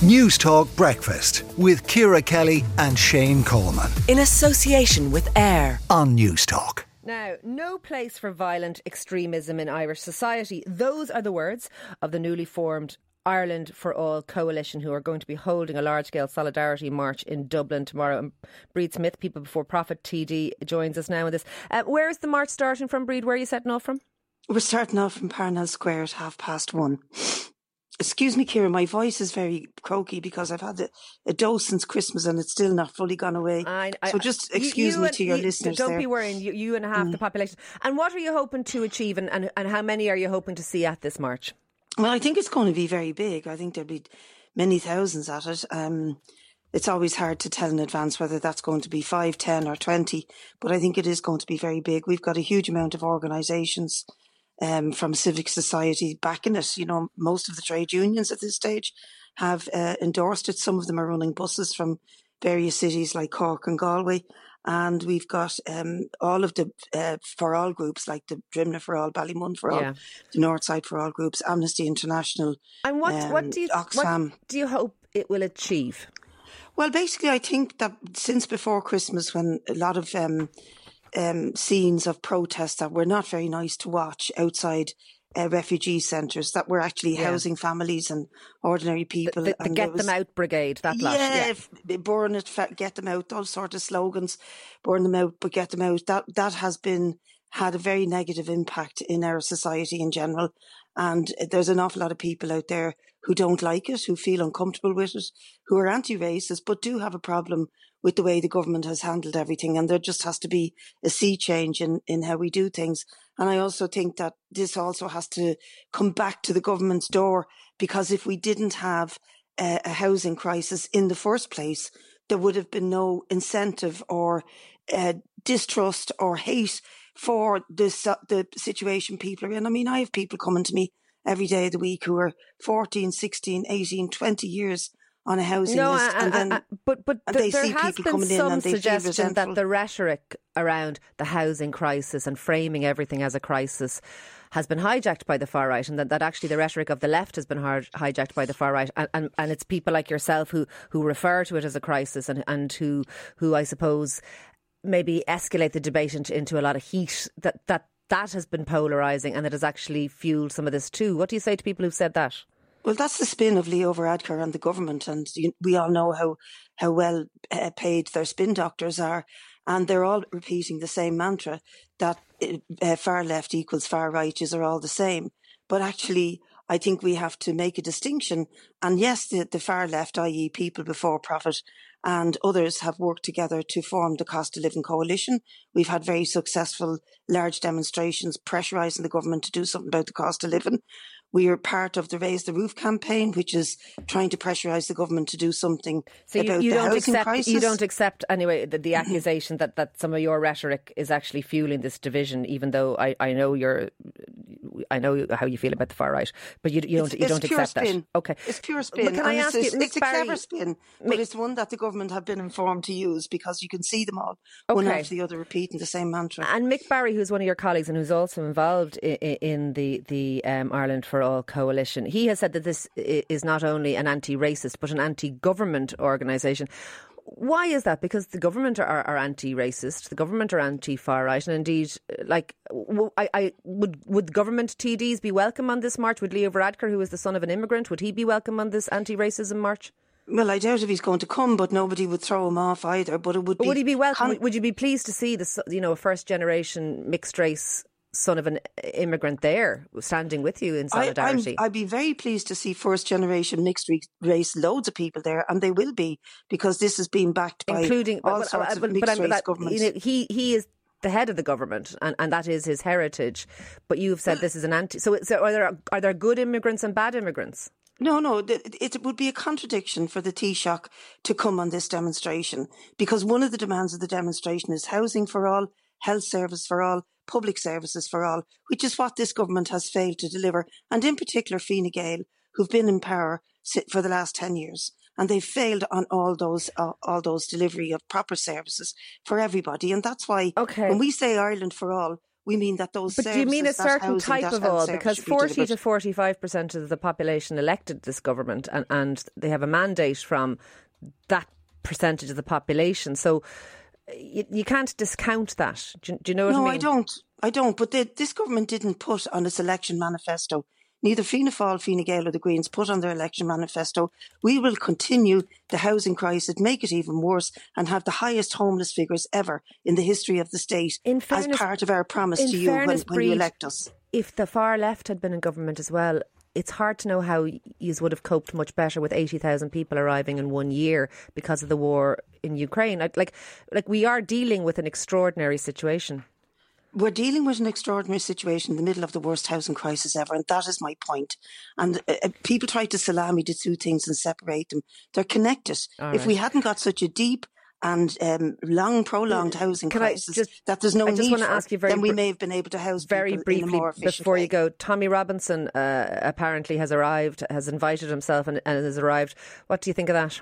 Newstalk Breakfast with Ciara Kelly and Shane Coleman. In association with AIR on Newstalk. Now, no place for violent extremism in Irish society. Those are the words of the newly formed Ireland for All coalition, who are going to be holding a large scale solidarity march in Dublin tomorrow. And Bríd Smith, People Before Profit TD, joins us now with this. Uh, where is the march starting from, Bríd? Where are you setting off from? We're starting off from Parnell Square at half past one. Excuse me, Ciara, my voice is very croaky because I've had a, a, dose since Christmas and it's still not fully gone away. I, I, so just excuse you, me to your you, listeners. Don't there. be worrying, you, you and half mm. the population. And what are you hoping to achieve and, and, and how many are you hoping to see at this march? Well, I think it's going to be very big. I think there'll be many thousands at it. Um, it's always hard to tell in advance whether that's going to be 5, 10 or 20, but I think it is going to be very big. We've got a huge amount of organisations um, from civic society backing it. You know, most of the trade unions at this stage have uh, endorsed it. Some of them are running buses from various cities like Cork and Galway. And we've got um, all of the uh, for all groups, like the Drimnagh for all, Ballymun for all, yeah. the Northside for all groups, Amnesty International. And what um, what do you Oxfam. what do you hope it will achieve? Well, basically, I think that since before Christmas, when a lot of um, um, scenes of protests that were not very nice to watch outside uh, refugee centres that were actually yeah. housing families and ordinary people. The, the, the Get was, Them Out Brigade, that lot. Yeah, yeah. burn it, get them out, all sort of slogans, burn them out, but get them out. That that has been had a very negative impact in our society in general. And there's an awful lot of people out there who don't like it, who feel uncomfortable with it, who are anti-racist, but do have a problem with the way the government has handled everything. And there just has to be a sea change in, in how we do things. And I also think that this also has to come back to the government's door because if we didn't have a, a housing crisis in the first place, there would have been no incentive or uh, distrust or hate for this, uh, the situation people are in. I mean, I have people coming to me every day of the week who are 14, 16, 18, 20 years on a housing no, list. and then, but but the, there has been some suggestion that the rhetoric around the housing crisis and framing everything as a crisis has been hijacked by the far right, and that, that actually the rhetoric of the left has been hijacked by the far right, and, and, and it's people like yourself who who refer to it as a crisis and and who who I suppose maybe escalate the debate into, into a lot of heat that that that has been polarising and that has actually fueled some of this too. What do you say to people who've said that? Well, that's the spin of Leo Varadkar and the government, and we all know how how well uh, paid their spin doctors are, and they're all repeating the same mantra that uh, far left equals far right is are all the same. But actually, I think we have to make a distinction. And yes, the, the far left, i.e., people before profit, and others have worked together to form the Cost of Living Coalition. We've had very successful large demonstrations pressurising the government to do something about the cost of living. We are part of the Raise the Roof campaign, which is trying to pressurise the government to do something so you, about you the don't housing accept, crisis. You don't accept, anyway, the, the accusation that, that some of your rhetoric is actually fueling this division, even though I, I know you're, I know how you feel about the far right, but you, you don't, it's, you don't accept spin. that. Okay, it's pure spin. But can I ask it's, you, it's a Barry, clever spin, but it's one that the government have been informed to use because you can see them all okay. one after the other repeating the same mantra. And Mick Barry, who's one of your colleagues and who's also involved in, in the the um, Ireland for All coalition, he has said that this is not only an anti-racist but an anti-government organisation. Why is that? Because the government are, are anti-racist, the government are anti-far right, and indeed, like, I, I, would would government TDs be welcome on this march? Would Leo Varadkar, who is the son of an immigrant, would he be welcome on this anti-racism march? Well, I doubt if he's going to come, but nobody would throw him off either. But it would. But be would he be welcome? Con- would you be pleased to see this? You know, a first generation mixed race son of an immigrant there standing with you in solidarity. I, would be very pleased to see first generation mixed race, loads of people there, and they will be because this has been backed by including all but, uh, sorts but, of mixed but, race governments. You know, he he is the head of the government, and, and that is his heritage. But you've said this is an anti. So, so are there are there good immigrants and bad immigrants? No, no, it would be a contradiction for the Taoiseach to come on this demonstration because one of the demands of the demonstration is housing for all, health service for all, public services for all, which is what this government has failed to deliver, and in particular Fine Gael, who've been in power for the last 10 years. And they've failed on all those uh, all those delivery of proper services for everybody. And that's why okay. when we say Ireland for all, we mean that those. But do you mean a certain type of all? Because forty to forty-five percent of the population elected this government, and, and they have a mandate from that percentage of the population. So you, you can't discount that. Do, do you know what no, I mean? No, I don't. I don't. But the, this government didn't put on its election manifesto neither Fianna Fáil, Fine Gael or the Greens put on their election manifesto, we will continue the housing crisis, make it even worse, and have the highest homeless figures ever in the history of the state fairness, as part of our promise to you when, when you elect us. If the far left had been in government as well, it's hard to know how you would have coped much better with 80,000 people arriving in one year because of the war in Ukraine. Like, like we are dealing with an extraordinary situation we're dealing with an extraordinary situation in the middle of the worst housing crisis ever, and that is my point. And uh, uh people try to salami the two things and separate them. They're connected. All if we hadn't got such a deep and um, long, prolonged housing Can crisis just, that there's no I just need for, ask you very then we may have been able to house very briefly before way. you go. Tommy Robinson uh, apparently has arrived, has invited himself, and, and has arrived. What do you think of that?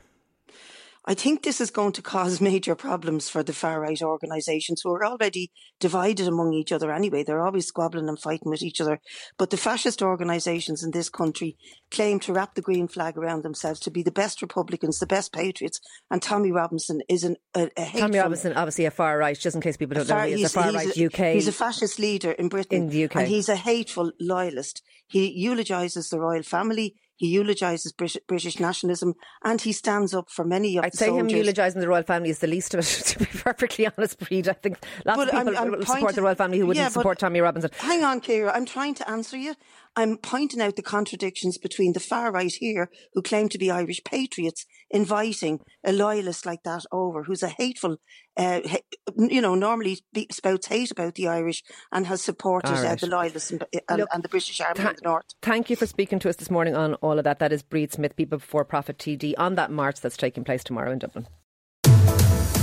I think this is going to cause major problems for the far right organisations who are already divided among each other anyway. They're always squabbling and fighting with each other. But the fascist organisations in this country claim to wrap the green flag around themselves to be the best Republicans, the best patriots. And Tommy Robinson is an, a, a hateful, Tommy Robinson, obviously a far right, just in case people don't far, know, he's, he's a far right UK. He's a fascist leader in Britain. In the UK. And he's a hateful loyalist. He eulogises the royal family. He eulogises British nationalism and he stands up for many of I'd the say soldiers. him eulogising the royal family is the least of it, to be perfectly honest, Bríd. I think lots but of people I'm, I'm support the royal family who wouldn't yeah, support Tommy Robinson. Hang on, Ciara. I'm trying to answer you. I'm pointing out the contradictions between the far right here, who claim to be Irish patriots, inviting a loyalist like that over, who's a hateful, uh, you know, normally spouts hate about the Irish and has supported uh, right. uh, the loyalists and, and, Look, and, the British Army th- in the North. Thank you for speaking to us this morning on all of that. That is Bríd Smith, People Before Profit TD, on that march that's taking place tomorrow in Dublin.